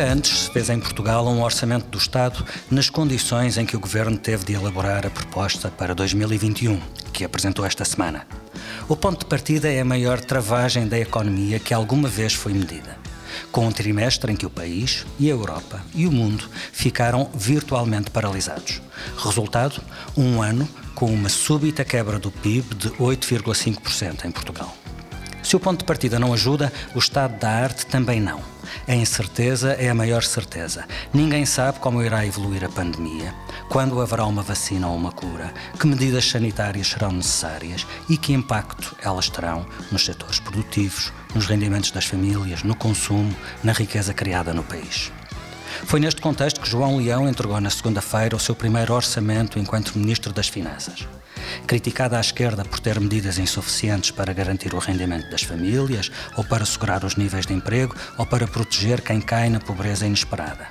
Nunca antes se fez em Portugal um orçamento do Estado nas condições em que o Governo teve de elaborar a proposta para 2021, que apresentou esta semana. O ponto de partida é a maior travagem da economia que alguma vez foi medida. Com um trimestre em que o país e a Europa e o mundo ficaram virtualmente paralisados. Resultado: um ano com uma súbita quebra do PIB de 8,5% em Portugal. Se o ponto de partida não ajuda, o estado da arte também não. A incerteza é a maior certeza. Ninguém sabe como irá evoluir a pandemia, quando haverá uma vacina ou uma cura, que medidas sanitárias serão necessárias e que impacto elas terão nos setores produtivos, nos rendimentos das famílias, no consumo, na riqueza criada no país. Foi neste contexto que João Leão entregou na segunda-feira o seu primeiro orçamento enquanto Ministro das Finanças. Criticada à esquerda por ter medidas insuficientes para garantir o rendimento das famílias, ou para segurar os níveis de emprego, ou para proteger quem cai na pobreza inesperada.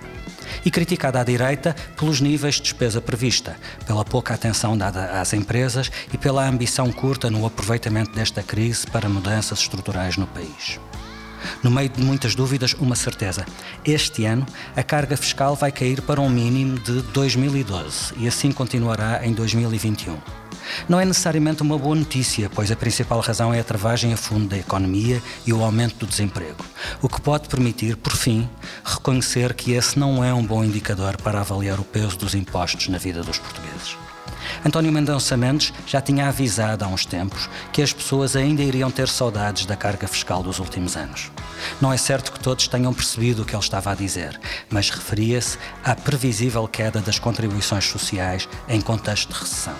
E criticada à direita pelos níveis de despesa prevista, pela pouca atenção dada às empresas e pela ambição curta no aproveitamento desta crise para mudanças estruturais no país. No meio de muitas dúvidas, uma certeza: este ano a carga fiscal vai cair para um mínimo de 2012 e assim continuará em 2021. Não é necessariamente uma boa notícia, pois a principal razão é a travagem a fundo da economia e o aumento do desemprego, o que pode permitir, por fim, reconhecer que esse não é um bom indicador para avaliar o peso dos impostos na vida dos portugueses. António Mendonça Mendes já tinha avisado há uns tempos que as pessoas ainda iriam ter saudades da carga fiscal dos últimos anos. Não é certo que todos tenham percebido o que ele estava a dizer, mas referia-se à previsível queda das contribuições sociais em contexto de recessão.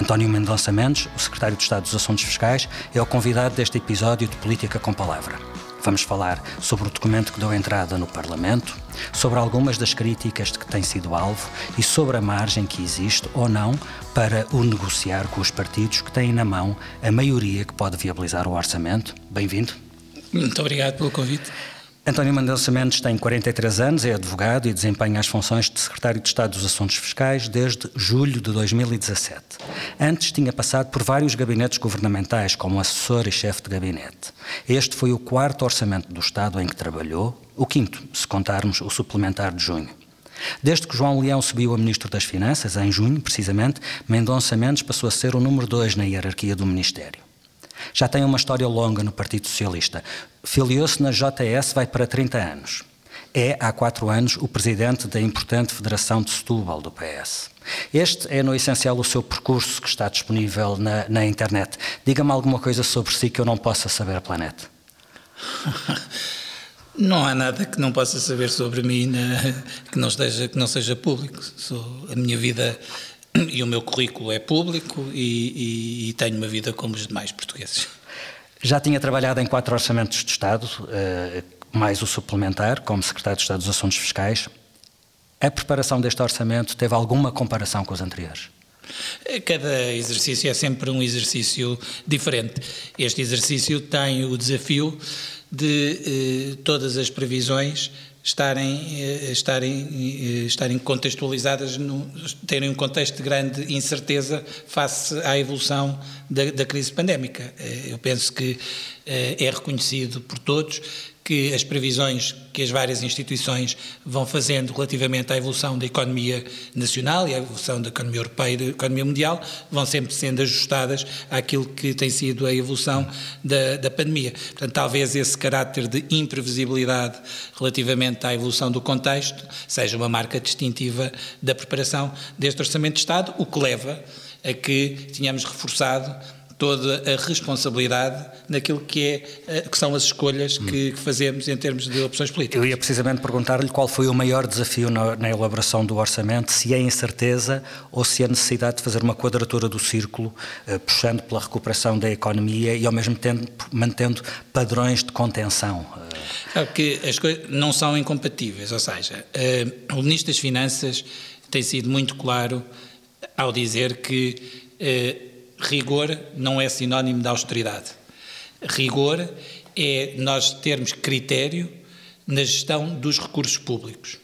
António Mendonça Mendes, o secretário de Estado dos Assuntos Fiscais, é o convidado deste episódio de Política com Palavra. Vamos falar sobre o documento que deu entrada no Parlamento, sobre algumas das críticas de que tem sido alvo e sobre a margem que existe ou não para o negociar com os partidos que têm na mão a maioria que pode viabilizar o orçamento. Bem-vindo. Muito obrigado pelo convite. António Mendonça Mendes tem 43 anos, é advogado e desempenha as funções de Secretário de Estado dos Assuntos Fiscais desde julho de 2017. Antes tinha passado por vários gabinetes governamentais como assessor e chefe de gabinete. Este foi o quarto orçamento do Estado em que trabalhou, o quinto, se contarmos o suplementar de junho. Desde que João Leão subiu a Ministro das Finanças, em junho, precisamente, Mendonça Mendes passou a ser o número dois na hierarquia do Ministério. Já tem uma história longa no Partido Socialista. Filiou-se na JS vai para 30 anos. É, há quatro anos, o presidente da importante Federação de Setúbal, do PS. Este é, no essencial, o seu percurso que está disponível na, na internet. Diga-me alguma coisa sobre si que eu não possa saber, Planeta. Não há nada que não possa saber sobre mim né, que, não esteja, que não seja público. Sou, a minha vida e o meu currículo é público e, e, e, tenho uma vida como os demais portugueses. Já tinha trabalhado em quatro orçamentos de Estado, eh, mais o suplementar, como Secretário de Estado dos Assuntos Fiscais. A preparação deste orçamento teve alguma comparação com os anteriores? Cada exercício é sempre um exercício diferente. Este exercício tem o desafio de eh, todas as previsões estarem, eh, estarem, eh, estarem contextualizadas, no, terem um contexto de grande incerteza face à evolução da, da crise pandémica. Eh, eu penso que é reconhecido por todos que as previsões que as várias instituições vão fazendo relativamente à evolução da economia nacional e à evolução da economia europeia e da economia mundial vão sempre sendo ajustadas àquilo que tem sido a evolução da, da pandemia. Portanto, talvez esse caráter de imprevisibilidade relativamente à evolução do contexto seja uma marca distintiva da preparação deste Orçamento de Estado, o que leva a que tenhamos reforçado toda a responsabilidade naquilo que, é, eh, que são as escolhas que, que, fazemos em termos de opções políticas. Eu ia precisamente perguntar-lhe qual foi o maior desafio na, na, elaboração do orçamento, se é incerteza ou se é necessidade de fazer uma quadratura do círculo, eh, puxando pela recuperação da economia e ao mesmo tempo mantendo padrões de contenção. Sabe que as coisas não são incompatíveis, ou seja, eh, o Ministro das Finanças tem sido muito claro ao dizer que eh, rigor não é sinónimo de austeridade. Rigor é nós termos critério na gestão dos recursos públicos.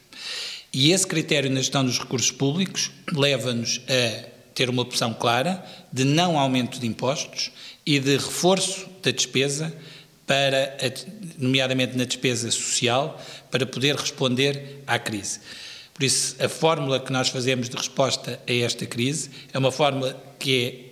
E esse critério na gestão dos recursos públicos leva-nos a ter uma opção clara de não aumento de impostos e de reforço da despesa para, nomeadamente na despesa social, para poder responder à crise. Por isso, a fórmula que nós fazemos de resposta a esta crise é uma fórmula que é,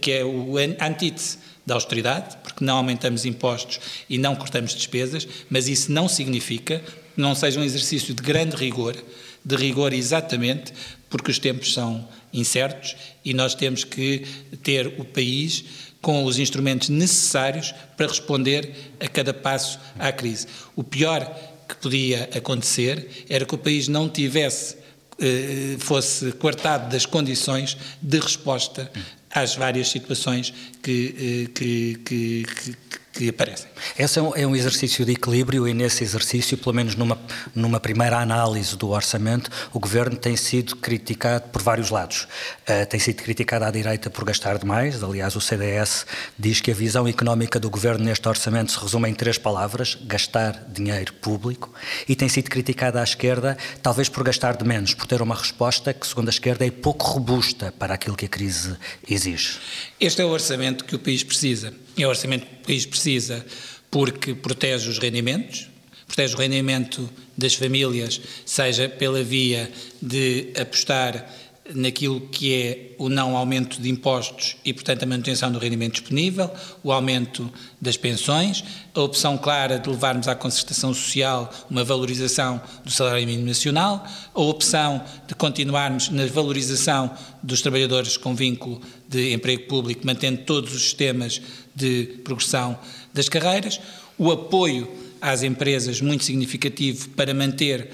que é o antítese da austeridade, porque não aumentamos impostos e não cortamos despesas, mas isso não significa que não seja um exercício de grande rigor, de rigor exatamente porque os tempos são incertos e nós temos que ter o país com os instrumentos necessários para responder a cada passo à crise. O pior que podia acontecer era que o país não tivesse eh, fosse coartado das condições de resposta às várias situações que, eh, que, que, que aparecem. Esse é um, é um, exercício de equilíbrio e nesse exercício, pelo menos numa, numa primeira análise do orçamento, o Governo tem sido criticado por vários lados. Uh, tem sido criticado à direita por gastar demais, aliás o CDS diz que a visão económica do Governo neste orçamento se resume em três palavras, gastar dinheiro público, e tem sido criticado à esquerda, talvez por gastar de menos, por ter uma resposta que, segundo a esquerda, é pouco robusta para aquilo que a crise exige. Este é o orçamento que o país precisa. É o orçamento que o país precisa porque protege os rendimentos, protege o rendimento das famílias, seja pela via de apostar naquilo que é o não aumento de impostos e, portanto, a manutenção do rendimento disponível, o aumento das pensões, a opção clara de levarmos à concertação social uma valorização do salário mínimo nacional, a opção de continuarmos na valorização dos trabalhadores com vínculo de emprego público, mantendo todos os sistemas de progressão das carreiras, o apoio às empresas muito significativo para manter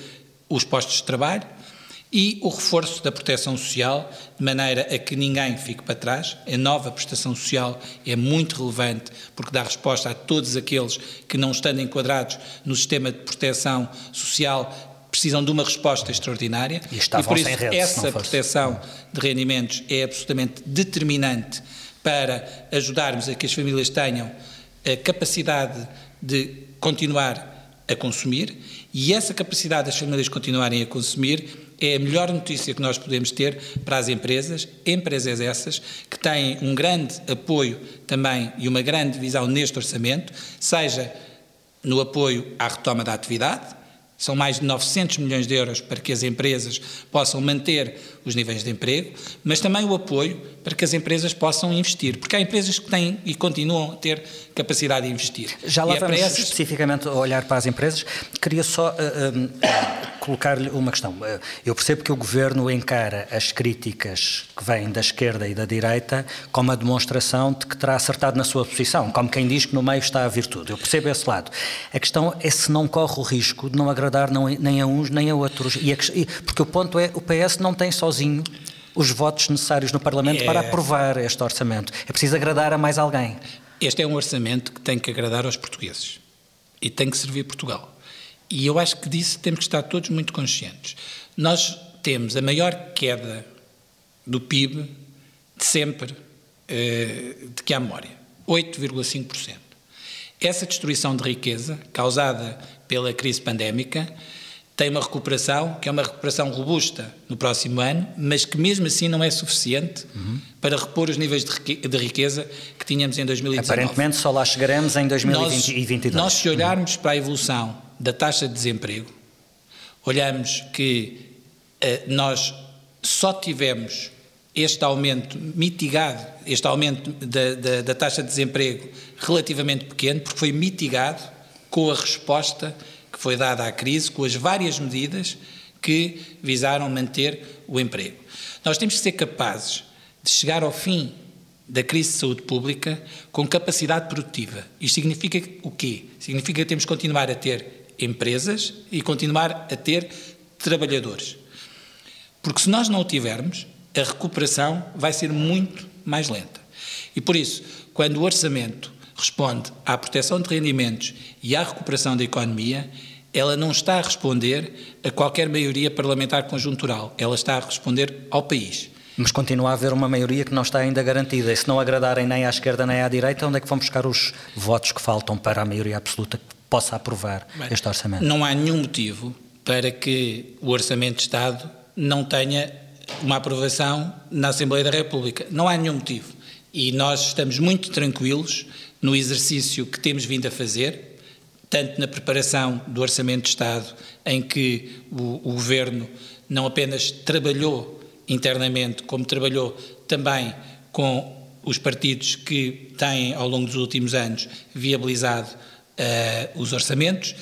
os postos de trabalho, e o reforço da proteção social, de maneira a que ninguém fique para trás. A nova prestação social é muito relevante porque dá resposta a todos aqueles que, não estando enquadrados no sistema de proteção social, precisam de uma resposta extraordinária. E, e por isso, rede, essa proteção de rendimentos é absolutamente determinante para ajudarmos a que as famílias tenham a capacidade de continuar a consumir. E essa capacidade das famílias continuarem a consumir é a melhor notícia que nós podemos ter para as empresas, empresas essas que têm um grande apoio também e uma grande visão neste orçamento, seja no apoio à retoma da atividade, são mais de 900 milhões de euros para que as empresas possam manter os níveis de emprego, mas também o apoio para que as empresas possam investir, porque há empresas que têm e continuam a ter capacidade de investir. Já lá e é vamos essas... especificamente olhar para as empresas. Queria só uh, colocar-lhe uma questão. Uh, eu percebo que o Governo encara as críticas que vêm da esquerda e da direita como a demonstração de que terá acertado na sua posição, como quem diz que no meio está a virtude. Eu percebo esse lado. A questão é se não corre o risco de não agradar nem a uns nem a outros. Porque o ponto é, o PS não tem sozinho os votos necessários no Parlamento é... para aprovar este orçamento. É preciso agradar a mais alguém. Este é um orçamento que tem que agradar aos portugueses e tem que servir Portugal. E eu acho que disso temos que estar todos muito conscientes. Nós temos a maior queda do PIB de sempre eh, de que há memória, 8,5%. Essa destruição de riqueza causada pela crise pandémica tem uma recuperação, que é uma recuperação robusta no próximo ano, mas que mesmo assim não é suficiente uhum. para repor os níveis de riqueza que tínhamos em 2019. Aparentemente só lá chegaremos em 2022. Nós, nós se olharmos uhum. para a evolução da taxa de desemprego, olhamos que uh, nós só tivemos este aumento mitigado, este aumento da, da, da taxa de desemprego relativamente pequeno, porque foi mitigado com a resposta foi dada à crise, com as várias medidas que visaram manter o emprego. Nós temos que ser capazes de chegar ao fim da crise de saúde pública com capacidade produtiva. Isto significa o quê? Significa que temos que continuar a ter empresas e continuar a ter trabalhadores. Porque se nós não o tivermos, a recuperação vai ser muito mais lenta. E por isso, quando o orçamento responde à proteção de rendimentos e à recuperação da economia, ela não está a responder a qualquer maioria parlamentar conjuntural, ela está a responder ao país. Mas continua a haver uma maioria que não está ainda garantida. E se não agradarem nem à esquerda nem à direita, onde é que vão buscar os votos que faltam para a maioria absoluta que possa aprovar Bem, este orçamento? Não há nenhum motivo para que o Orçamento de Estado não tenha uma aprovação na Assembleia da República. Não há nenhum motivo. E nós estamos muito tranquilos no exercício que temos vindo a fazer, tanto na preparação do Orçamento de Estado, em que o, o Governo não apenas trabalhou internamente, como trabalhou também com os partidos que têm, ao longo dos últimos anos, viabilizado uh, os orçamentos.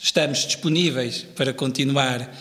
Estamos disponíveis para continuar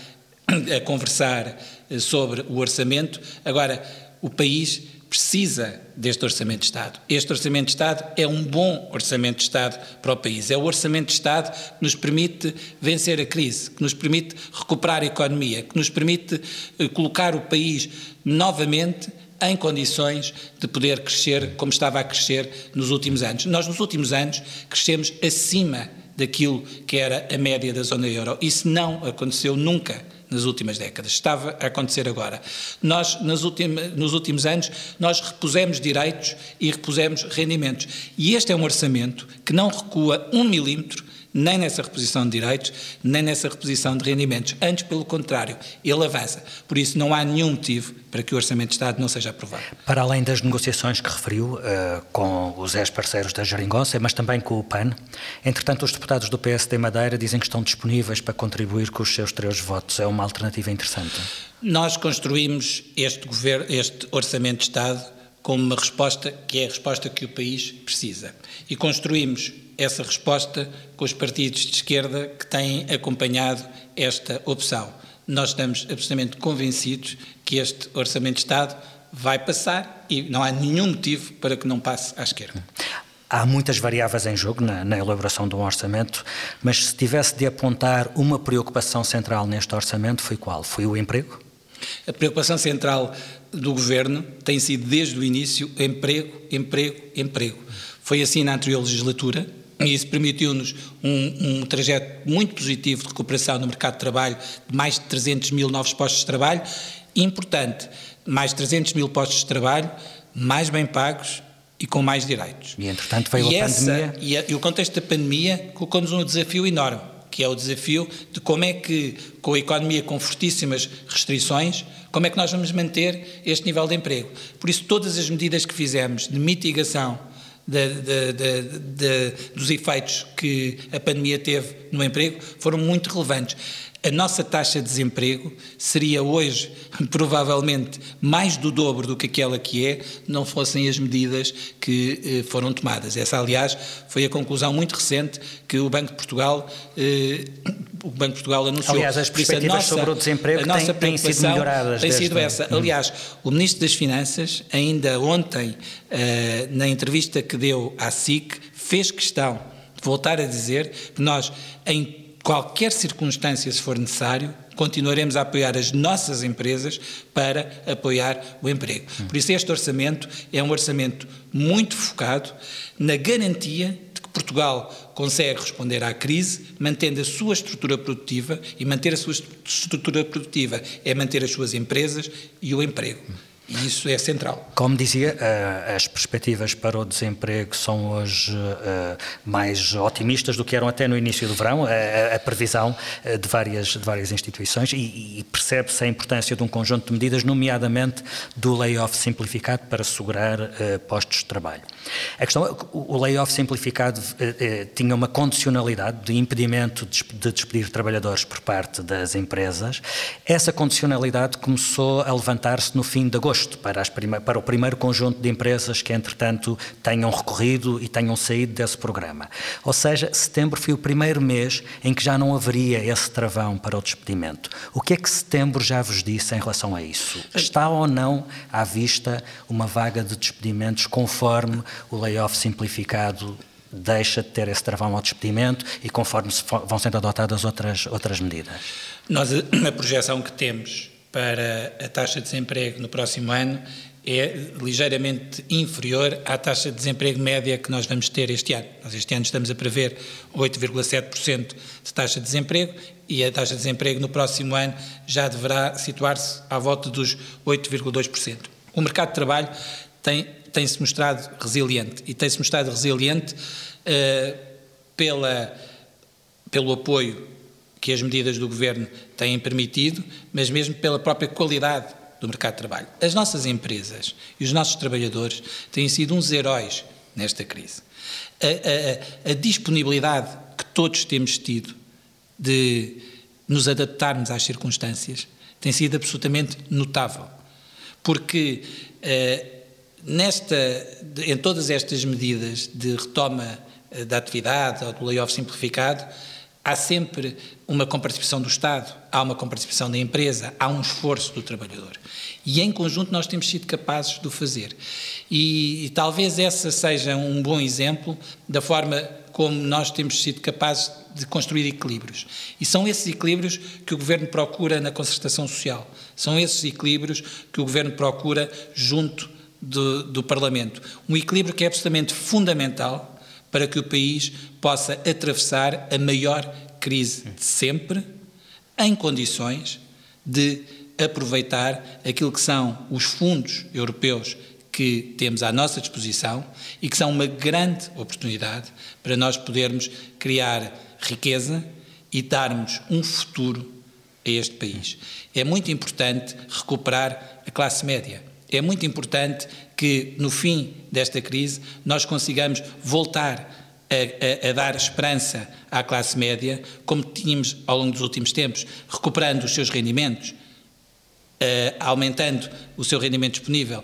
a conversar eh, sobre o orçamento. Agora, o país precisa deste Orçamento de Estado. Este Orçamento de Estado é um bom Orçamento de Estado para o país. É o Orçamento de Estado que nos permite vencer a crise, que nos permite recuperar a economia, que nos permite eh, colocar o país novamente em condições de poder crescer como estava a crescer nos últimos anos. Nós, nos últimos anos, crescemos acima daquilo que era a média da zona euro. Isso não aconteceu nunca nas últimas décadas. Estava a acontecer agora. Nós, nos últimos anos, nós repusemos direitos e repusemos rendimentos. E este é um orçamento que não recua um milímetro nem nessa reposição de direitos, nem nessa reposição de rendimentos. Antes, pelo contrário, ele avança. Por isso, não há nenhum motivo para que o Orçamento de Estado não seja aprovado. Para além das negociações que referiu uh, com os ex-parceiros da Jeringonça, mas também com o PAN, entretanto, os deputados do PSD Madeira dizem que estão disponíveis para contribuir com os seus três votos. É uma alternativa interessante. Nós construímos este, governo, este Orçamento de Estado como uma resposta que é a resposta que o país precisa. E construímos essa resposta com os partidos de esquerda que têm acompanhado esta opção. Nós estamos absolutamente convencidos que este Orçamento de Estado vai passar e não há nenhum motivo para que não passe à esquerda. Há muitas variáveis em jogo na, na, elaboração de um orçamento, mas se tivesse de apontar uma preocupação central neste orçamento, foi qual? Foi o emprego? A preocupação central do governo tem sido desde o início emprego, emprego, emprego. Foi assim na anterior legislatura, e isso permitiu-nos um, um, trajeto muito positivo de recuperação no mercado de trabalho, de mais de 300 mil novos postos de trabalho. Importante, mais de 300 mil postos de trabalho, mais bem pagos e com mais direitos. E, entretanto, veio e a essa, pandemia. E, a, e o contexto da pandemia colocou-nos um desafio enorme, que é o desafio de como é que, com a economia com fortíssimas restrições, como é que nós vamos manter este nível de emprego. Por isso, todas as medidas que fizemos de mitigação de, de, de, dos efeitos que a pandemia teve no emprego foram muito relevantes. A nossa taxa de desemprego seria hoje provavelmente mais do dobro do que aquela que é, não fossem as medidas que eh, foram tomadas. Essa, aliás, foi a conclusão muito recente que o Banco de Portugal eh, o Banco de Portugal anunciou. Aliás, as perspectivas nossa, sobre o desemprego têm, têm sido melhoradas. Tem sido essa. Hum. Aliás, o Ministro das Finanças, ainda ontem, eh, na entrevista que deu à SIC, fez questão de voltar a dizer que nós, em qualquer circunstância, se for necessário, continuaremos a apoiar as nossas empresas para apoiar o emprego. Por isso, este orçamento é um orçamento muito focado na garantia de que Portugal consegue responder à crise mantendo a sua estrutura produtiva e manter a sua estrutura produtiva é manter as suas empresas e o emprego. E isso é central. Como dizia, eh, as perspectivas para o desemprego são hoje eh, mais otimistas do que eram até no início do verão, a, previsão eh, de várias, de várias instituições, e, percebe-se a importância de um conjunto de medidas, nomeadamente do layoff simplificado para assegurar postos de trabalho. A questão é o layoff simplificado tinha uma condicionalidade de impedimento de despedir trabalhadores por parte das empresas. Essa condicionalidade começou a levantar-se no fim de agosto para, para, o primeiro conjunto de empresas que, entretanto, tenham recorrido e tenham saído desse programa. Ou seja, setembro foi o primeiro mês em que já não haveria esse travão para o despedimento. O que é que setembro já vos disse em relação a isso? Está ou não à vista uma vaga de despedimentos conforme o layoff simplificado deixa de ter esse travão ao despedimento e conforme vão sendo adotadas outras, outras medidas? Nós, a projeção que temos para a taxa de desemprego no próximo ano é ligeiramente inferior à taxa de desemprego média que nós vamos ter este ano. Nós este ano estamos a prever 8,7% de taxa de desemprego e a taxa de desemprego no próximo ano já deverá situar-se à volta dos 8,2%. O mercado de trabalho tem, tem-se mostrado resiliente e tem-se mostrado resiliente uh, pela, pelo apoio que as medidas do Governo têm permitido, mas mesmo pela própria qualidade do mercado de trabalho. As nossas empresas e os nossos trabalhadores têm sido uns heróis nesta crise. A, a, a disponibilidade que todos temos tido de nos adaptarmos às circunstâncias tem sido absolutamente notável. Porque uh, nesta, em todas estas medidas de retoma uh, da atividade ou do layoff simplificado, há sempre uma comparticipação do Estado, há uma comparticipação da empresa, há um esforço do trabalhador. E em conjunto nós temos sido capazes de o fazer. E, e talvez essa seja um bom exemplo da forma como nós temos sido capazes de construir equilíbrios. E são esses equilíbrios que o Governo procura na concertação social. São esses equilíbrios que o Governo procura junto do, do Parlamento. Um equilíbrio que é absolutamente fundamental para que o país possa atravessar a maior crise de sempre, em condições de aproveitar aquilo que são os fundos europeus que temos à nossa disposição e que são uma grande oportunidade para nós podermos criar riqueza e darmos um futuro a este país. É muito importante recuperar a classe média. É muito importante que, no fim desta crise, nós consigamos voltar a, a, a, dar esperança à classe média, como tínhamos ao longo dos últimos tempos, recuperando os seus rendimentos, uh, aumentando o seu rendimento disponível,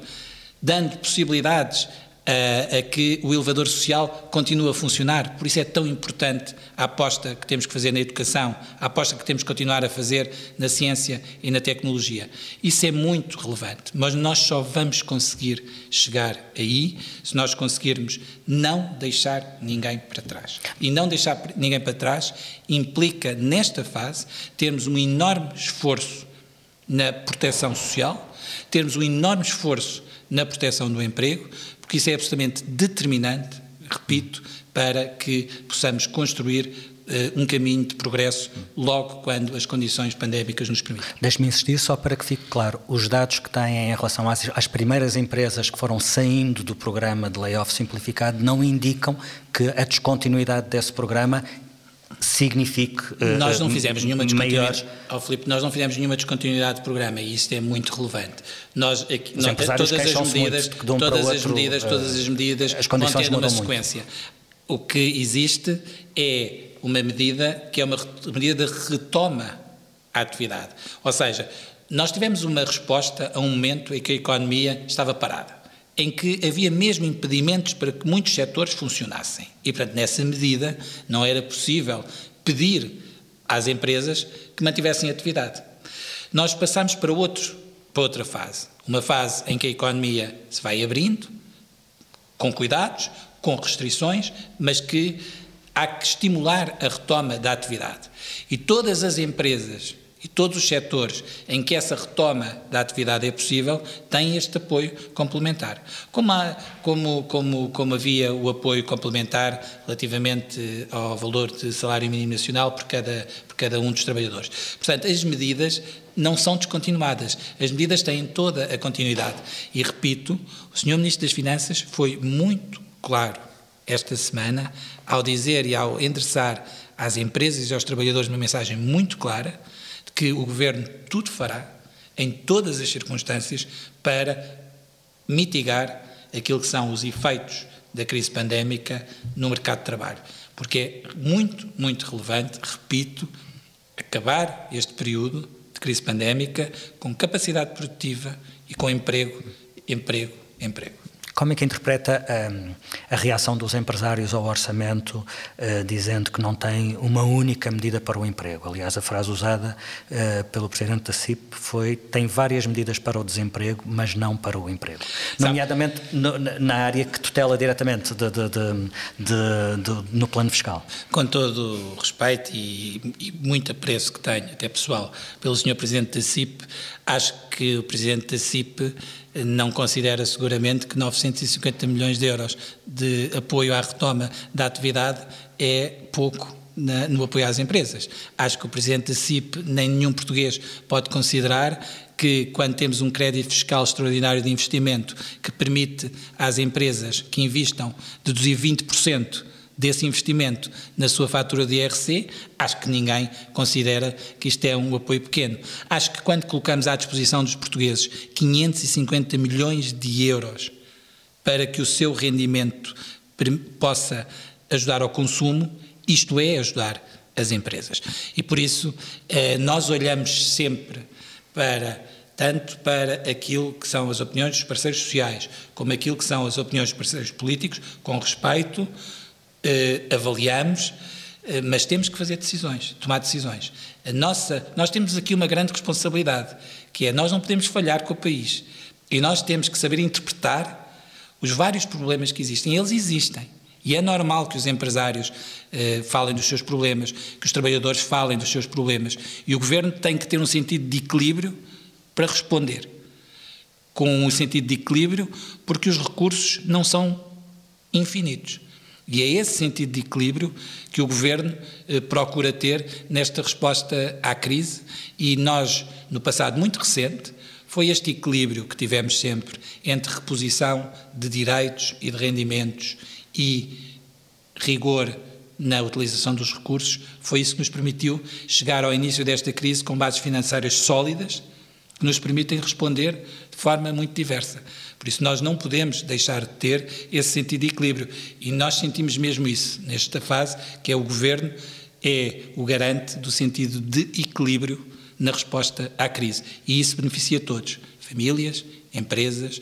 dando possibilidades a, a, que o elevador social continue a funcionar. Por isso é tão importante a aposta que temos que fazer na educação, a aposta que temos que continuar a fazer na ciência e na tecnologia. Isso é muito relevante, mas nós só vamos conseguir chegar aí se nós conseguirmos não deixar ninguém para trás. E não deixar ninguém para trás implica, nesta fase, termos um enorme esforço na proteção social, termos um enorme esforço na proteção do emprego, porque isso é absolutamente determinante, repito, para que possamos construir uh, um caminho de progresso logo quando as condições pandémicas nos permitem. Deixe-me insistir só para que fique claro, os dados que têm em relação às, às, primeiras empresas que foram saindo do programa de layoff simplificado não indicam que a descontinuidade desse programa signifique nós não eh, fizemos nenhuma descontinuidade. Maior... oh, Filipe, nós não fizemos nenhuma descontinuidade de programa e isso é muito relevante. Nós aqui, não, todas as medidas um todas outro, as medidas todas as medidas as vão ter uma muito. sequência. O que existe é uma medida que é uma medida de retoma à atividade. Ou seja nós tivemos uma resposta a um momento em que a economia estava parada em que havia mesmo impedimentos para que muitos setores funcionassem. E, portanto, nessa medida, não era possível pedir às empresas que mantivessem atividade. Nós passamos para, outro, para outra fase. Uma fase em que a economia se vai abrindo, com cuidados, com restrições, mas que há que estimular a retoma da atividade. E todas as empresas e todos os setores em que essa retoma da atividade é possível têm este apoio complementar. Como, há, como, como, como havia o apoio complementar relativamente ao valor de salário mínimo nacional por cada, por cada um dos trabalhadores. Portanto, as medidas não são descontinuadas. As medidas têm toda a continuidade. E repito, o Sr. Ministro das Finanças foi muito claro esta semana ao dizer e ao endereçar às empresas e aos trabalhadores uma mensagem muito clara que o Governo tudo fará, em todas as circunstâncias, para mitigar aquilo que são os efeitos da crise pandémica no mercado de trabalho. Porque é muito, muito relevante, repito, acabar este período de crise pandémica com capacidade produtiva e com emprego, emprego, emprego. Como é que interpreta um, a reação dos empresários ao orçamento, uh, dizendo que não tem uma única medida para o emprego? Aliás, a frase usada uh, pelo Presidente da CIP foi tem várias medidas para o desemprego, mas não para o emprego. Sabe, Nomeadamente no, na área que tutela diretamente de, de, de, no plano fiscal. Com todo o respeito e, e muito apreço que tenho, até pessoal, pelo Sr. Presidente da CIP, acho que o Presidente da CIP não considera seguramente que 950 milhões de euros de apoio à retoma da atividade é pouco na, no apoio às empresas. Acho que o Presidente da CIP, nem nenhum português, pode considerar que, quando temos um crédito fiscal extraordinário de investimento que permite às empresas que investam deduzir 20% desse investimento na sua fatura de IRC, acho que ninguém considera que isto é um apoio pequeno. Acho que quando colocamos à disposição dos portugueses 550 milhões de euros para que o seu rendimento possa ajudar ao consumo, isto é, ajudar as empresas. E por isso eh, nós olhamos sempre para tanto para aquilo que são as opiniões dos parceiros sociais, como aquilo que são as opiniões dos parceiros políticos, com respeito, eh, avaliamos, eh, mas temos que fazer decisões, tomar decisões. A nossa, nós temos aqui uma grande responsabilidade, que é nós não podemos falhar com o país e nós temos que saber interpretar os vários problemas que existem. Eles existem. E é normal que os empresários eh, falem dos seus problemas, que os trabalhadores falem dos seus problemas. E o governo tem que ter um sentido de equilíbrio para responder. Com um sentido de equilíbrio, porque os recursos não são infinitos. E é esse sentido de equilíbrio que o governo eh, procura ter nesta resposta à crise. E nós, no passado muito recente, foi este equilíbrio que tivemos sempre entre reposição de direitos e de rendimentos e rigor na utilização dos recursos, foi isso que nos permitiu chegar ao início desta crise com bases financeiras sólidas, que nos permitem responder de forma muito diversa. Por isso, nós não podemos deixar de ter esse sentido de equilíbrio. E nós sentimos mesmo isso, nesta fase, que é o governo é o garante do sentido de equilíbrio na resposta à crise. E isso beneficia todos, famílias, empresas,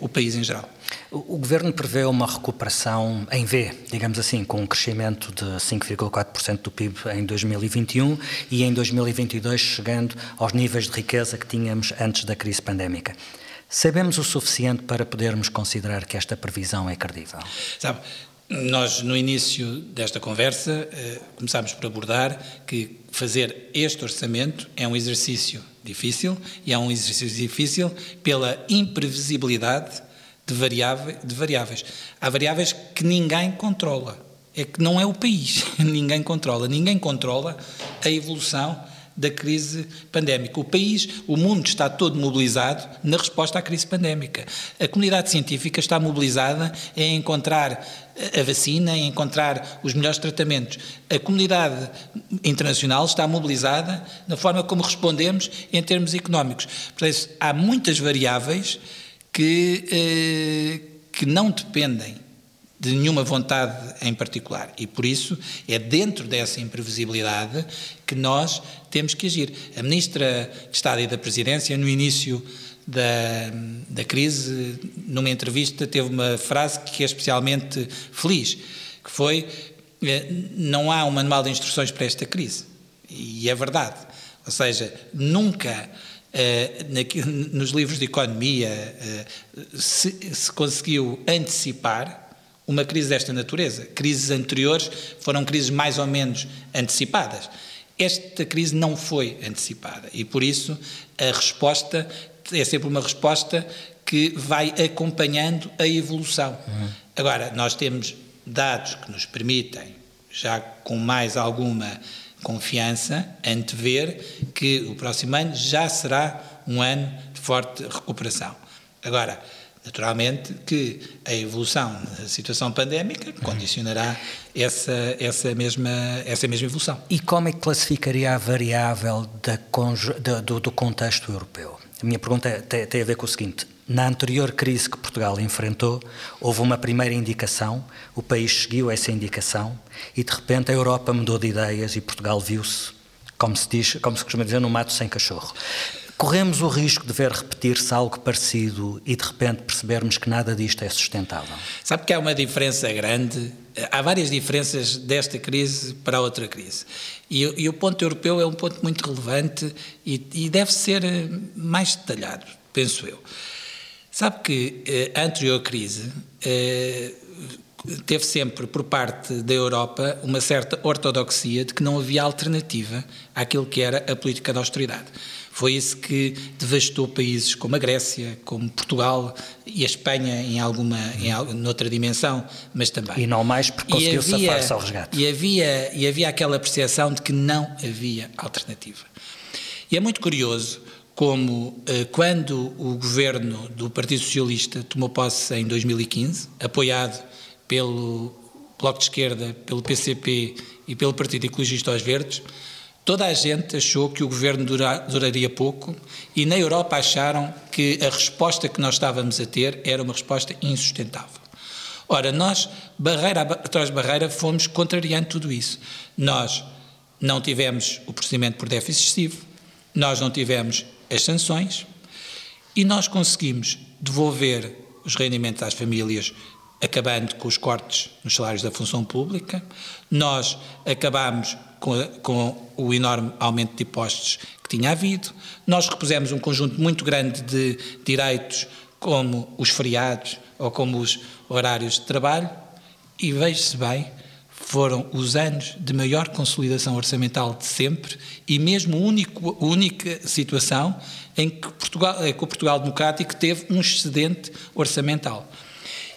o país em geral. O, Governo prevê uma recuperação em V, digamos assim, com um crescimento de 5,4% do PIB em 2021 e em 2022 chegando aos níveis de riqueza que tínhamos antes da crise pandémica. Sabemos o suficiente para podermos considerar que esta previsão é credível? Sabe, nós, no início desta conversa, eh, começámos por abordar que fazer este orçamento é um exercício difícil e é um exercício difícil pela imprevisibilidade de, variáveis, de variáveis. Há variáveis que ninguém controla. É que não é o país, ninguém controla. Ninguém controla a evolução da crise pandémica. O país, o mundo está todo mobilizado na resposta à crise pandémica. A comunidade científica está mobilizada em encontrar a vacina, em encontrar os melhores tratamentos. A comunidade internacional está mobilizada na forma como respondemos em termos económicos. Há muitas variáveis que, eh, que não dependem de nenhuma vontade em particular. E por isso é dentro dessa imprevisibilidade que nós temos que agir. A Ministra de Estado e da Presidência, no início da, da crise, numa entrevista, teve uma frase que é especialmente feliz, que foi: eh, Não há um manual de instruções para esta crise. E é verdade. Ou seja, nunca. Uh, nos livros de economia uh, se, se conseguiu antecipar uma crise desta natureza. Crises anteriores foram crises mais ou menos antecipadas. Esta crise não foi antecipada e, por isso, a resposta é sempre uma resposta que vai acompanhando a evolução. Uhum. Agora, nós temos dados que nos permitem, já com mais alguma confiança, antever que o próximo ano já será um ano de forte recuperação. Agora, Naturalmente que a evolução da situação pandémica condicionará essa, essa, mesma, essa mesma evolução. E como é que classificaria a variável da, do, do, contexto europeu? A minha pergunta tem, tem a ver com o seguinte: na anterior crise que Portugal enfrentou, houve uma primeira indicação, o país seguiu essa indicação e de repente a Europa mudou de ideias e Portugal viu-se, como se diz, como se costuma dizer, no mato sem cachorro. Corremos o risco de ver repetir-se algo parecido e de repente percebermos que nada disto é sustentável? Sabe que há uma diferença grande, há várias diferenças desta crise para a outra crise. E, e o ponto europeu é um ponto muito relevante e, e deve ser mais detalhado, penso eu. Sabe que eh, a anterior crise eh, teve sempre por parte da Europa uma certa ortodoxia de que não havia alternativa àquilo que era a política de austeridade. Foi isso que devastou países como a Grécia, como Portugal e a Espanha em alguma, em noutra dimensão, mas também. E não mais porque conseguiu safar-se ao resgate. E havia, e havia aquela percepção de que não havia alternativa. E é muito curioso como eh, quando o governo do Partido Socialista tomou posse em 2015, apoiado pelo Bloco de Esquerda, pelo PCP e pelo Partido Ecologista aos Verdes, Toda a gente achou que o governo dura, duraria pouco e na Europa acharam que a resposta que nós estávamos a ter era uma resposta insustentável. Ora, nós, barreira atrás de barreira, fomos contrariando tudo isso. Nós não tivemos o procedimento por déficit excessivo, nós não tivemos as sanções e nós conseguimos devolver os rendimentos às famílias acabando com os cortes nos salários da função pública, nós acabamos com, com, o enorme aumento de impostos que tinha havido, nós repusemos um conjunto muito grande de direitos, como os feriados ou como os horários de trabalho, e veja-se bem, foram os anos de maior consolidação orçamental de sempre e mesmo a único, única situação em que, Portugal, em que o Portugal Democrático teve um excedente orçamental.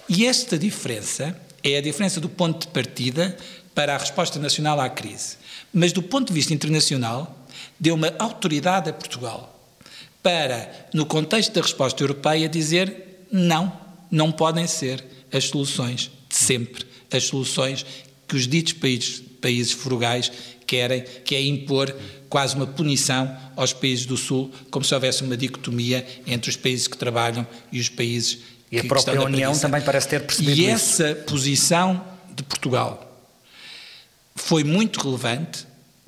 E esta diferença é a diferença do ponto de partida para a resposta nacional à crise. Mas do ponto de vista internacional, deu uma autoridade a Portugal para, no contexto da resposta europeia, dizer não, não podem ser as soluções de sempre, as soluções que os ditos países, países frugais querem, que é impor quase uma punição aos países do Sul, como se houvesse uma dicotomia entre os países que trabalham e os países e a própria União também parece ter percebido E essa isso. posição de Portugal foi muito relevante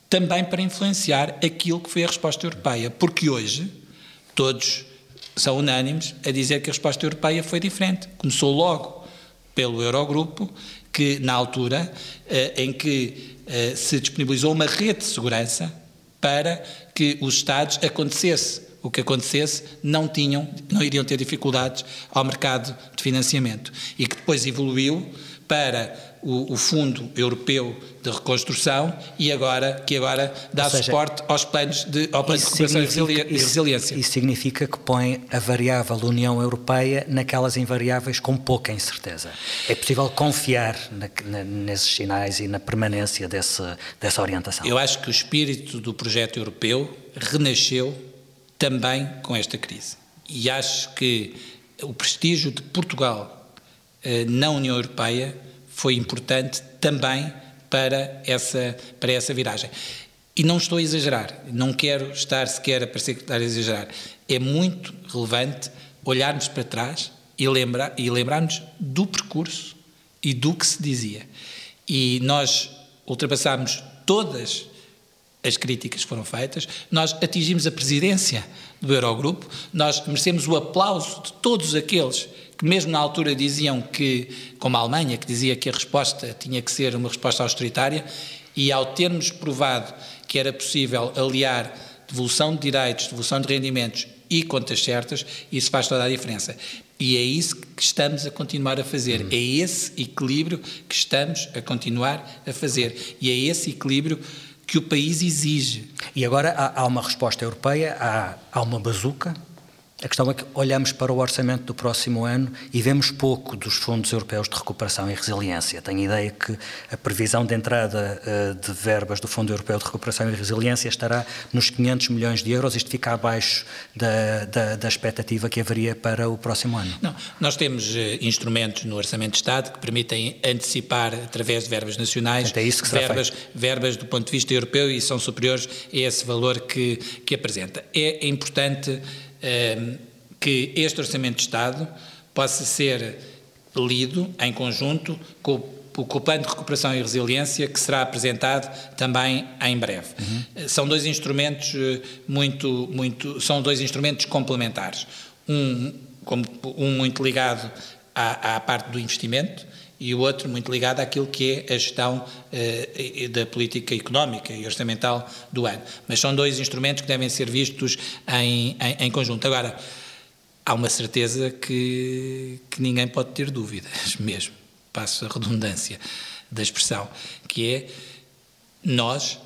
também para influenciar aquilo que foi a resposta europeia, porque hoje todos são unânimes a dizer que a resposta europeia foi diferente. Começou logo pelo Eurogrupo, que na altura eh, em que eh, se disponibilizou uma rede de segurança para que os Estados acontecesse o que acontecesse, não tinham, não iriam ter dificuldades ao mercado de financiamento e que depois evoluiu para o, o, Fundo Europeu de Reconstrução e agora que agora dá seja, suporte aos planos de, ao plano de recuperação e resiliência. Isso significa que põe a variável União Europeia naquelas invariáveis com pouca incerteza. É possível confiar na, na, nesses sinais e na permanência desse, dessa orientação? Eu acho que o espírito do projeto europeu renasceu também com esta crise. E acho que o prestígio de Portugal eh, na União Europeia foi importante também para essa, para essa viragem. E não estou a exagerar, não quero estar sequer a parecer a exagerar. É muito relevante olharmos para trás e, lembrar, e lembrarmos do percurso e do que se dizia. E nós ultrapassámos todas as críticas foram feitas, nós atingimos a presidência do Eurogrupo, nós merecemos o aplauso de todos aqueles que mesmo na altura diziam que, como a Alemanha, que dizia que a resposta tinha que ser uma resposta austeritária, e ao termos provado que era possível aliar devolução de direitos, devolução de rendimentos e contas certas, isso faz toda a diferença. E é isso que estamos a continuar a fazer. Uhum. É esse equilíbrio que estamos a continuar a fazer. E é esse equilíbrio que o país exige. E agora há, há uma resposta europeia, há, há uma bazuca a questão é que olhamos para o orçamento do próximo ano e vemos pouco dos fundos europeus de recuperação e resiliência. Tenho a ideia que a previsão de entrada uh, de verbas do Fundo Europeu de Recuperação e Resiliência estará nos 500 milhões de euros. Isto fica abaixo da, da, da expectativa que haveria para o próximo ano. Não, nós temos uh, instrumentos no Orçamento de Estado que permitem antecipar, através de verbas nacionais, é isso que verbas, verbas do ponto de vista europeu e são superiores a esse valor que, que apresenta. É, é importante que este Orçamento de Estado possa ser lido em conjunto com o, Plano de Recuperação e Resiliência, que será apresentado também em breve. Uhum. São dois instrumentos eh, muito, muito, são dois instrumentos complementares. Um, um muito ligado à, à parte do investimento, e o outro muito ligado àquilo que é a gestão eh, da política económica e orçamental do ano. Mas são dois instrumentos que devem ser vistos em, em, em conjunto. Agora, há uma certeza que, que ninguém pode ter dúvidas, mesmo, passo a redundância da expressão, que é nós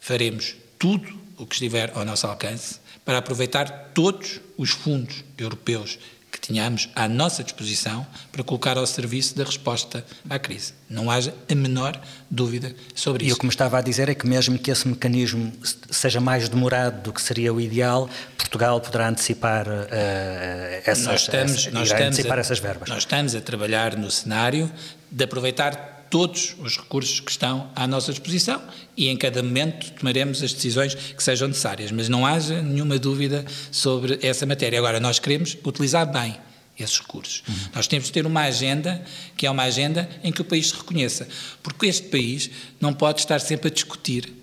faremos tudo o que estiver ao nosso alcance para aproveitar todos os fundos europeus tínhamos à nossa disposição para colocar ao serviço da resposta à crise. Não haja a menor dúvida sobre isso. E o que me estava a dizer é que, mesmo que esse mecanismo seja mais demorado do que seria o ideal, Portugal poderá antecipar, uh, essas, nós estamos, essa, nós estamos antecipar a, essas verbas. Nós estamos a trabalhar no cenário de aproveitar todos os recursos que estão à nossa disposição e em cada momento tomaremos as decisões que sejam necessárias, mas não haja nenhuma dúvida sobre essa matéria. Agora, nós queremos utilizar bem esses recursos. Uhum. Nós temos de ter uma agenda que é uma agenda em que o país se reconheça, porque este país não pode estar sempre a discutir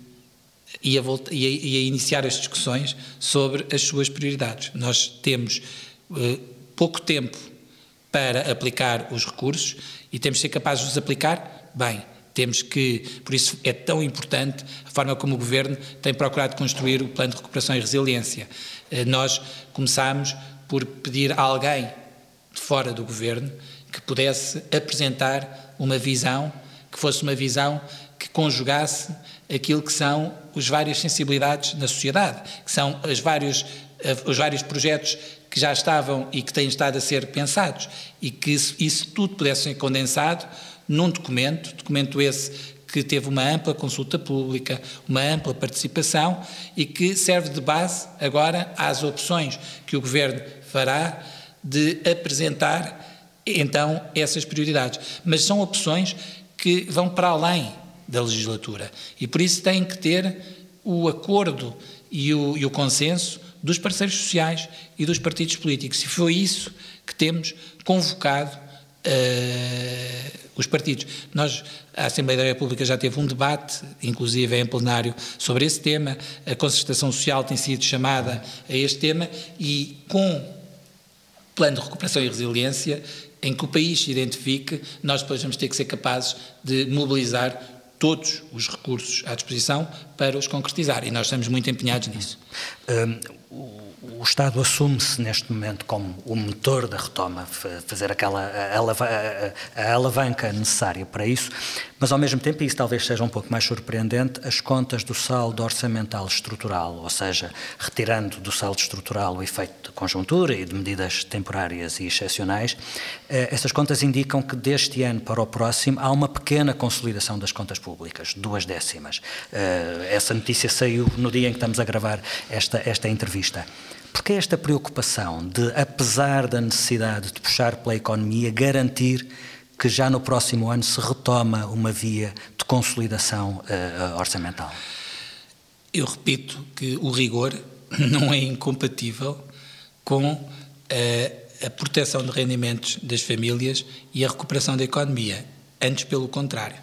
e a, volta, e a, e a iniciar as discussões sobre as suas prioridades. Nós temos eh, pouco tempo para aplicar os recursos e temos de ser capazes de os aplicar bem. Temos que, por isso é tão importante a forma como o Governo tem procurado construir o Plano de Recuperação e Resiliência. Eh, nós começámos por pedir a alguém de fora do Governo que pudesse apresentar uma visão, que fosse uma visão que conjugasse aquilo que são as várias sensibilidades na sociedade, que são os vários, eh, os vários projetos que já estavam e que têm estado a ser pensados, e que isso, isso tudo pudesse ser condensado num documento, documento esse que teve uma ampla consulta pública, uma ampla participação e que serve de base agora às opções que o Governo fará de apresentar então essas prioridades. Mas são opções que vão para além da legislatura e por isso têm que ter o acordo e o, e o consenso dos parceiros sociais e dos partidos políticos. E foi isso que temos convocado uh, os partidos. Nós, a Assembleia da República já teve um debate, inclusive em plenário, sobre esse tema. A concertação social tem sido chamada a este tema e com plano de recuperação e resiliência em que o país se identifique, nós depois vamos ter que ser capazes de mobilizar todos os recursos à disposição para os concretizar e nós estamos muito empenhados nisso. Um, o Estado assume-se neste momento como o motor da retoma, fazer aquela a alavanca necessária para isso, mas ao mesmo tempo, e isso talvez seja um pouco mais surpreendente, as contas do saldo orçamental estrutural, ou seja, retirando do saldo estrutural o efeito de conjuntura e de medidas temporárias e excepcionais, eh, essas contas indicam que deste ano para o próximo há uma pequena consolidação das contas públicas, duas décimas. Eh, essa notícia saiu no dia em que estamos a gravar esta, esta entrevista. Porque esta preocupação de, apesar da necessidade de puxar pela economia, garantir que já no próximo ano se retoma uma via de consolidação uh, orçamental? Eu repito que o rigor não é incompatível com uh, a proteção de rendimentos das famílias e a recuperação da economia. Antes, pelo contrário.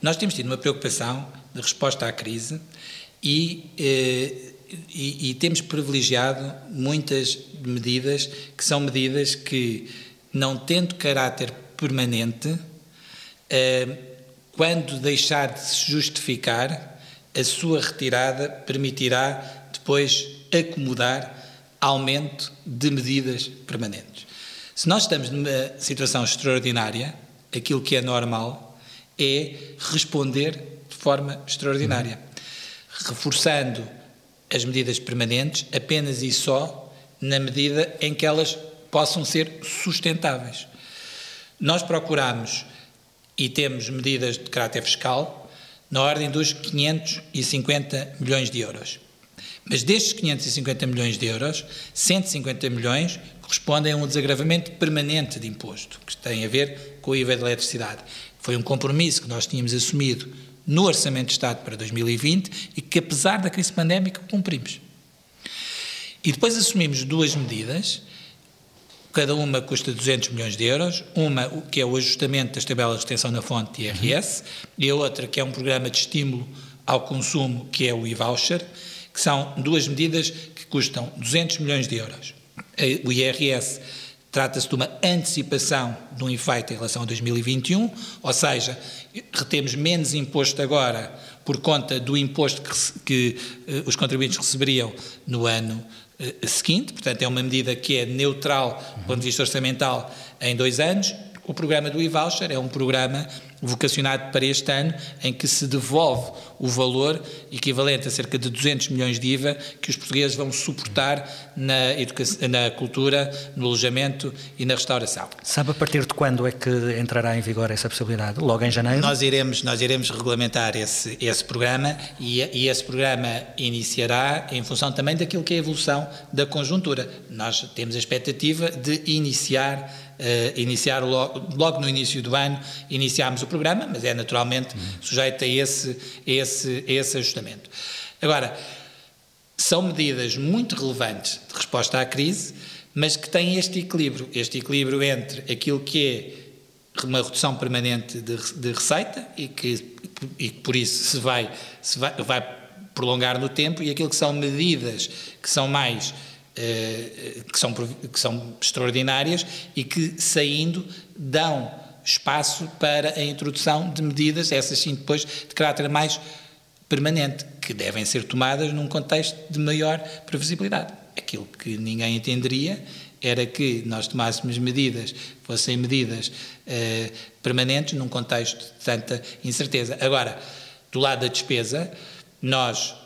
Nós temos tido uma preocupação de resposta à crise e uh, e, e, temos privilegiado muitas medidas que são medidas que, não tendo caráter permanente, eh, quando deixar de se justificar, a sua retirada permitirá depois acomodar aumento de medidas permanentes. Se nós estamos numa situação extraordinária, aquilo que é normal é responder de forma extraordinária, reforçando as medidas permanentes apenas e só na medida em que elas possam ser sustentáveis. Nós procuramos e temos medidas de caráter fiscal na ordem dos 550 milhões de euros. Mas destes 550 milhões de euros, 150 milhões correspondem a um desagravamento permanente de imposto, que tem a ver com o IVA da eletricidade. Foi um compromisso que nós tínhamos assumido no Orçamento de Estado para 2020 e que, apesar da crise pandémica, cumprimos. E depois assumimos duas medidas, cada uma custa 200 milhões de euros, uma que é o ajustamento das tabelas de extensão na fonte IRS, uhum. e a outra que é um programa de estímulo ao consumo, que é o e-voucher, que são duas medidas que custam 200 milhões de euros. O IRS Trata-se de uma antecipação de um efeito em relação a 2021, ou seja, retemos menos imposto agora por conta do imposto que, que uh, os contribuintes receberiam no ano seguinte, portanto é uma medida que é neutral do ponto de vista orçamental em dois anos. O programa do e-voucher é um programa vocacionado para este ano, em que se devolve o valor equivalente a cerca de 200 milhões de IVA que os portugueses vão suportar na, educação, na cultura, no alojamento e na restauração. Sabe a partir de quando é que entrará em vigor essa possibilidade? Logo em janeiro? Nós iremos, nós iremos regulamentar esse, esse programa e, e esse programa iniciará em função também daquilo que é a evolução da conjuntura. Nós temos a expectativa de iniciar iniciar logo, logo, no início do ano, iniciámos o programa, mas é naturalmente sujeito a esse, esse, esse ajustamento. Agora, são medidas muito relevantes de resposta à crise, mas que tem este equilíbrio, este equilíbrio entre aquilo que é uma redução permanente de, de receita e que, e por isso se vai, se vai, vai prolongar no tempo e aquilo que são medidas que são mais eh, que, são, que são extraordinárias e que saindo dão espaço para a introdução de medidas, essas sim depois de caráter mais permanente, que devem ser tomadas num contexto de maior previsibilidade. Aquilo que ninguém entenderia era que nós tomássemos medidas, fossem medidas eh, permanentes num contexto de tanta incerteza. Agora, do lado da despesa, nós eh,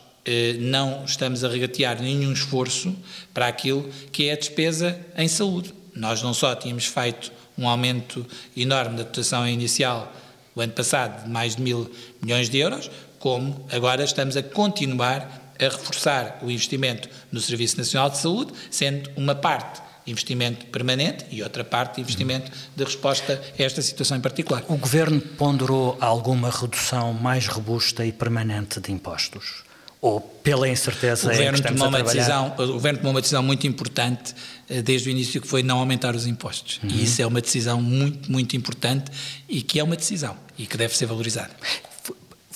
não estamos a regatear nenhum esforço para aquilo que é a despesa em saúde. Nós não só tínhamos feito um aumento enorme da dotação inicial o ano passado de mais de mil milhões de euros, como agora estamos a continuar a reforçar o investimento no Serviço Nacional de Saúde, sendo uma parte investimento permanente e outra parte investimento de resposta a esta situação em particular. O Governo ponderou alguma redução mais robusta e permanente de impostos? Ou pela incerteza o governo, é que tomou uma decisão, o governo tomou uma decisão muito importante eh, desde o início que foi não aumentar os impostos. Uhum. E isso é uma decisão muito, muito importante e que é uma decisão e que deve ser valorizada.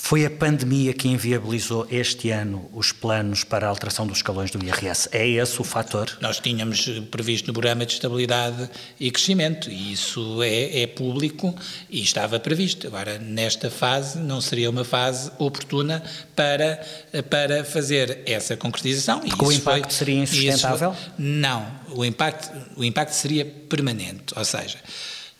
Foi a pandemia que inviabilizou este ano os planos para a alteração dos escalões do IRS. É esse o fator? Nós tínhamos previsto no programa de estabilidade e crescimento, e isso é, é público e estava previsto. Agora, nesta fase, não seria uma fase oportuna para, para fazer essa concretização. Porque o impacto foi, seria insustentável? Não, o impacto, o impacto seria permanente, ou seja,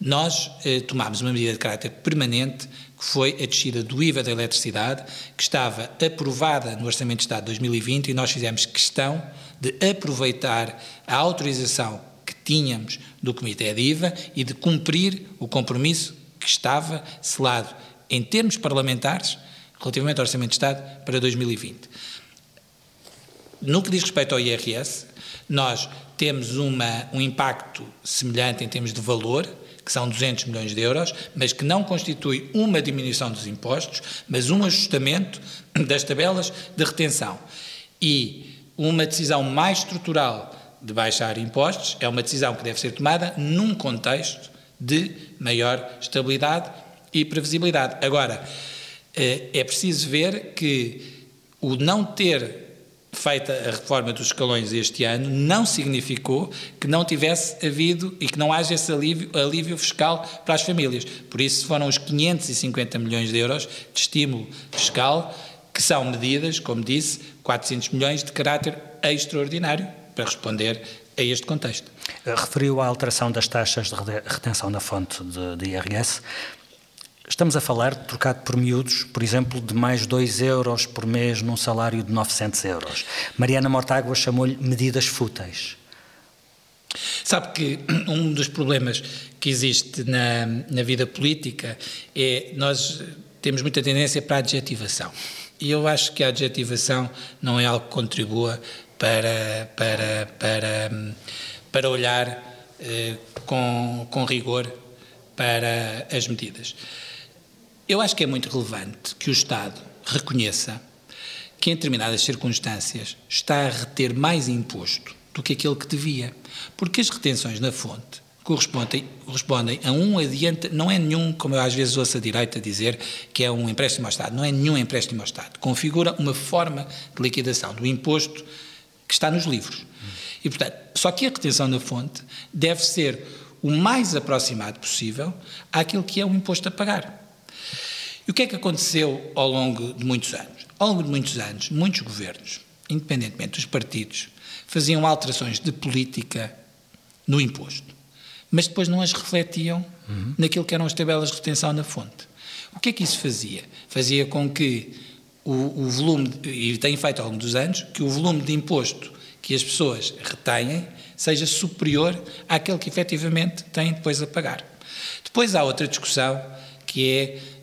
nós eh, tomámos uma medida de caráter permanente que foi a descida do IVA da eletricidade, que estava aprovada no Orçamento de Estado de 2020 e nós fizemos questão de aproveitar a autorização que tínhamos do Comitê de IVA e de cumprir o compromisso que estava selado em termos parlamentares relativamente ao Orçamento de Estado para 2020. No que diz respeito ao IRS, nós temos uma, um impacto semelhante em termos de valor, que são 200 milhões de euros, mas que não constitui uma diminuição dos impostos, mas um ajustamento das tabelas de retenção. E uma decisão mais estrutural de baixar impostos é uma decisão que deve ser tomada num contexto de maior estabilidade e previsibilidade. Agora, eh, é preciso ver que o não ter feita a reforma dos escalões este ano, não significou que não tivesse havido e que não haja esse alívio, alívio fiscal para as famílias. Por isso foram os 550 milhões de euros de estímulo fiscal, que são medidas, como disse, 400 milhões de caráter extraordinário para responder a este contexto. Referiu a alteração das taxas de retenção na fonte de, de IRS. Estamos a falar, trocado por miúdos, por exemplo, de mais 2 euros por mês num salário de 900 euros. Mariana Mortágua chamou-lhe medidas fúteis. Sabe que um dos problemas que existe na, na vida política é nós temos muita tendência para a adjetivação. E eu acho que a adjetivação não é algo que contribua para, para, para, para olhar eh, com, com rigor para as medidas. Eu acho que é muito relevante que o Estado reconheça que, em determinadas circunstâncias, está a reter mais imposto do que aquele que devia. Porque as retenções na fonte correspondem, correspondem a um adiante, não é nenhum, como eu às vezes ouço a direita dizer, que é um empréstimo ao Estado, não é nenhum empréstimo ao Estado. Configura uma forma de liquidação do imposto que está nos livros. E, portanto, só que a retenção na fonte deve ser o mais aproximado possível àquilo que é o imposto a pagar. E o que é que aconteceu ao longo de muitos anos? Ao longo de muitos anos, muitos governos, independentemente dos partidos, faziam alterações de política no imposto, mas depois não as refletiam uhum. naquilo que eram as tabelas de retenção na fonte. O que é que isso fazia? Fazia com que o, o volume, e tem feito ao longo dos anos, que o volume de imposto que as pessoas retêm seja superior àquele que efetivamente têm depois a pagar. Depois há outra discussão que é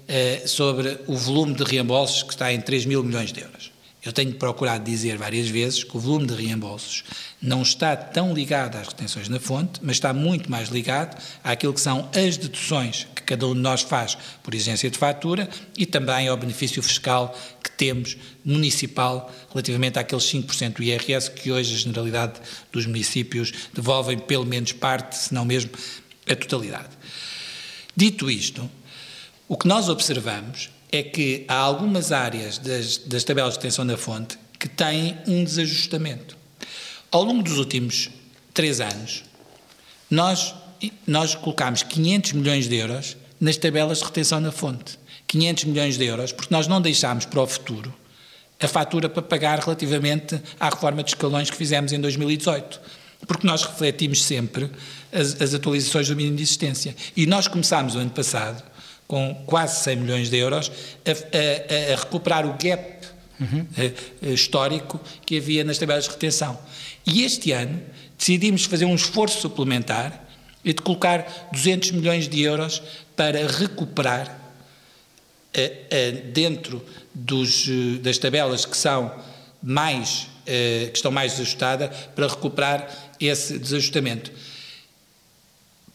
sobre o volume de reembolsos que está em 3 mil milhões de euros. Eu tenho procurado dizer várias vezes que o volume de reembolsos não está tão ligado às retenções na fonte, mas está muito mais ligado àquilo que são as deduções que cada um de nós faz por exigência de fatura e também ao benefício fiscal que temos municipal relativamente àqueles 5% do IRS que hoje a generalidade dos municípios devolvem pelo menos parte, se não mesmo a totalidade. Dito isto, o que nós observamos é que há algumas áreas das, das tabelas de retenção da fonte que têm um desajustamento. Ao longo dos últimos três anos, nós, nós colocámos 500 milhões de euros nas tabelas de retenção na fonte. 500 milhões de euros, porque nós não deixámos para o futuro a fatura para pagar relativamente à reforma de escalões que fizemos em 2018. Porque nós refletimos sempre as, as atualizações do mínimo de existência. E nós começámos o ano passado com quase 100 milhões de euros, a, a, a recuperar o gap uhum. a, histórico que havia nas tabelas de retenção. E este ano decidimos fazer um esforço suplementar e de colocar 200 milhões de euros para recuperar dentro dos, das tabelas que são mais que estão mais ajustadas para recuperar esse desajustamento.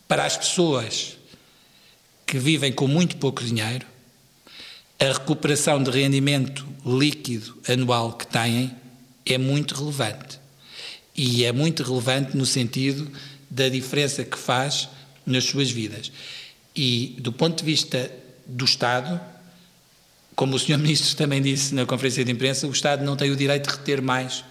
Para as pessoas que vivem com muito pouco dinheiro, a recuperação de rendimento líquido anual que têm é muito relevante. E é muito relevante no sentido da diferença que faz nas suas vidas. E do ponto de vista do Estado, como o Sr. Ministro também disse na conferência de imprensa, o Estado não tem o direito de reter mais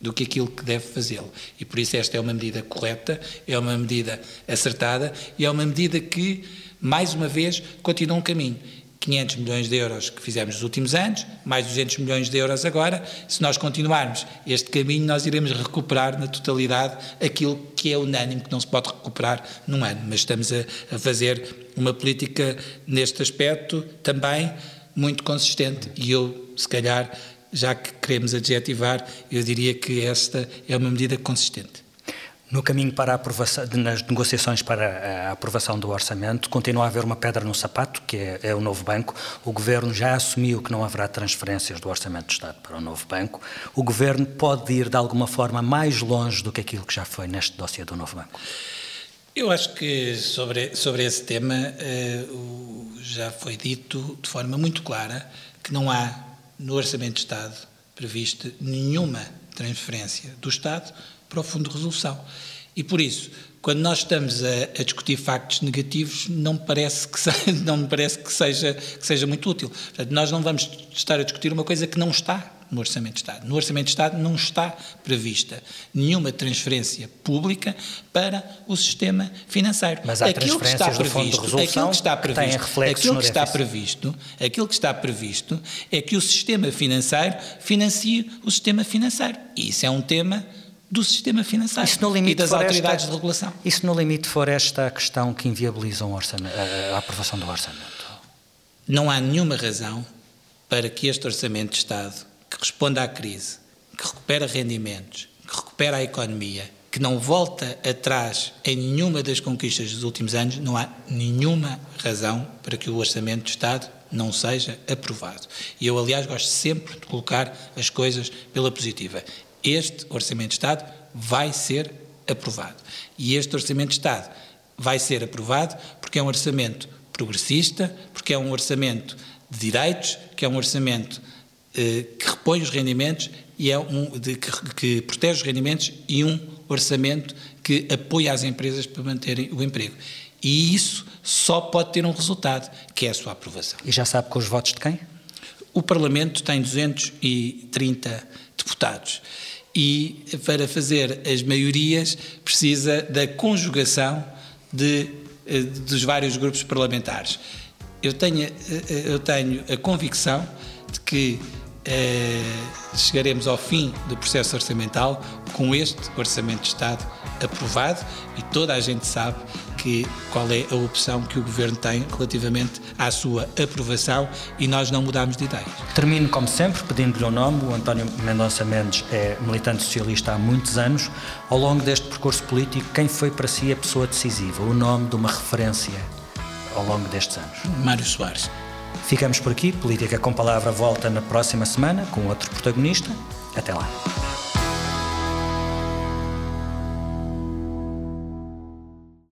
do que aquilo que deve fazê-lo. E por isso esta é uma medida correta, é uma medida acertada e é uma medida que mais uma vez, continua um caminho. 500 milhões de euros que fizemos nos últimos anos, mais 200 milhões de euros agora. Se nós continuarmos este caminho, nós iremos recuperar na totalidade aquilo que é unânime, que não se pode recuperar num ano. Mas estamos a, a fazer uma política neste aspecto também muito consistente e eu, se calhar, já que queremos adjetivar, eu diria que esta é uma medida consistente. No caminho para a aprovação, nas negociações para a aprovação do orçamento, continua a haver uma pedra no sapato, que é, é, o novo banco. O Governo já assumiu que não haverá transferências do Orçamento do Estado para o novo banco. O Governo pode ir, de alguma forma, mais longe do que aquilo que já foi neste dossiê do novo banco? Eu acho que sobre, sobre esse tema uh, já foi dito de forma muito clara que não há no Orçamento do Estado previsto nenhuma transferência do Estado para o Fundo de Resolução. E por isso, quando nós estamos a, a discutir factos negativos, não me parece que, seja, não me parece que, seja, que seja muito útil. Portanto, nós não vamos estar a discutir uma coisa que não está no Orçamento de Estado. No Orçamento de Estado não está prevista nenhuma transferência pública para o sistema financeiro. Mas há aquilo que está previsto, aquilo que está previsto, que aquilo que está previsto, aquilo que está previsto é que o sistema financeiro financie o sistema financeiro. E isso é um tema do sistema financeiro e das autoridades esta, de regulação. Isso no limite for esta a questão que inviabiliza um orçamento, a, a aprovação do orçamento? Não há nenhuma razão para que este orçamento de Estado, que responda à crise, que recupera rendimentos, que recupera a economia, que não volta atrás em nenhuma das conquistas dos últimos anos, não há nenhuma razão para que o orçamento de Estado não seja aprovado. E eu, aliás, gosto sempre de colocar as coisas pela positiva este Orçamento de Estado vai ser aprovado. E este Orçamento de Estado vai ser aprovado porque é um orçamento progressista, porque é um orçamento de direitos, que é um orçamento eh, que repõe os rendimentos e é um de, que, que protege os rendimentos e um orçamento que apoia as empresas para manterem o emprego. E isso só pode ter um resultado, que é a sua aprovação. E já sabe com os votos de quem? O Parlamento tem 230 deputados e para fazer as maiorias precisa da conjugação de, eh, dos vários grupos parlamentares. Eu tenho, eh, eu tenho a convicção de que eh, chegaremos ao fim do processo orçamental com este Orçamento de Estado aprovado e toda a gente sabe que, qual é a opção que o Governo tem relativamente à sua aprovação e nós não mudamos de ideia. Termino, como sempre, pedindo-lhe o um nome. O António Mendonça Mendes é militante socialista há muitos anos. Ao longo deste percurso político, quem foi para si a pessoa decisiva, o nome de uma referência ao longo destes anos? Mário Soares. Ficamos por aqui. Política com Palavra volta na próxima semana com outro protagonista. Até lá.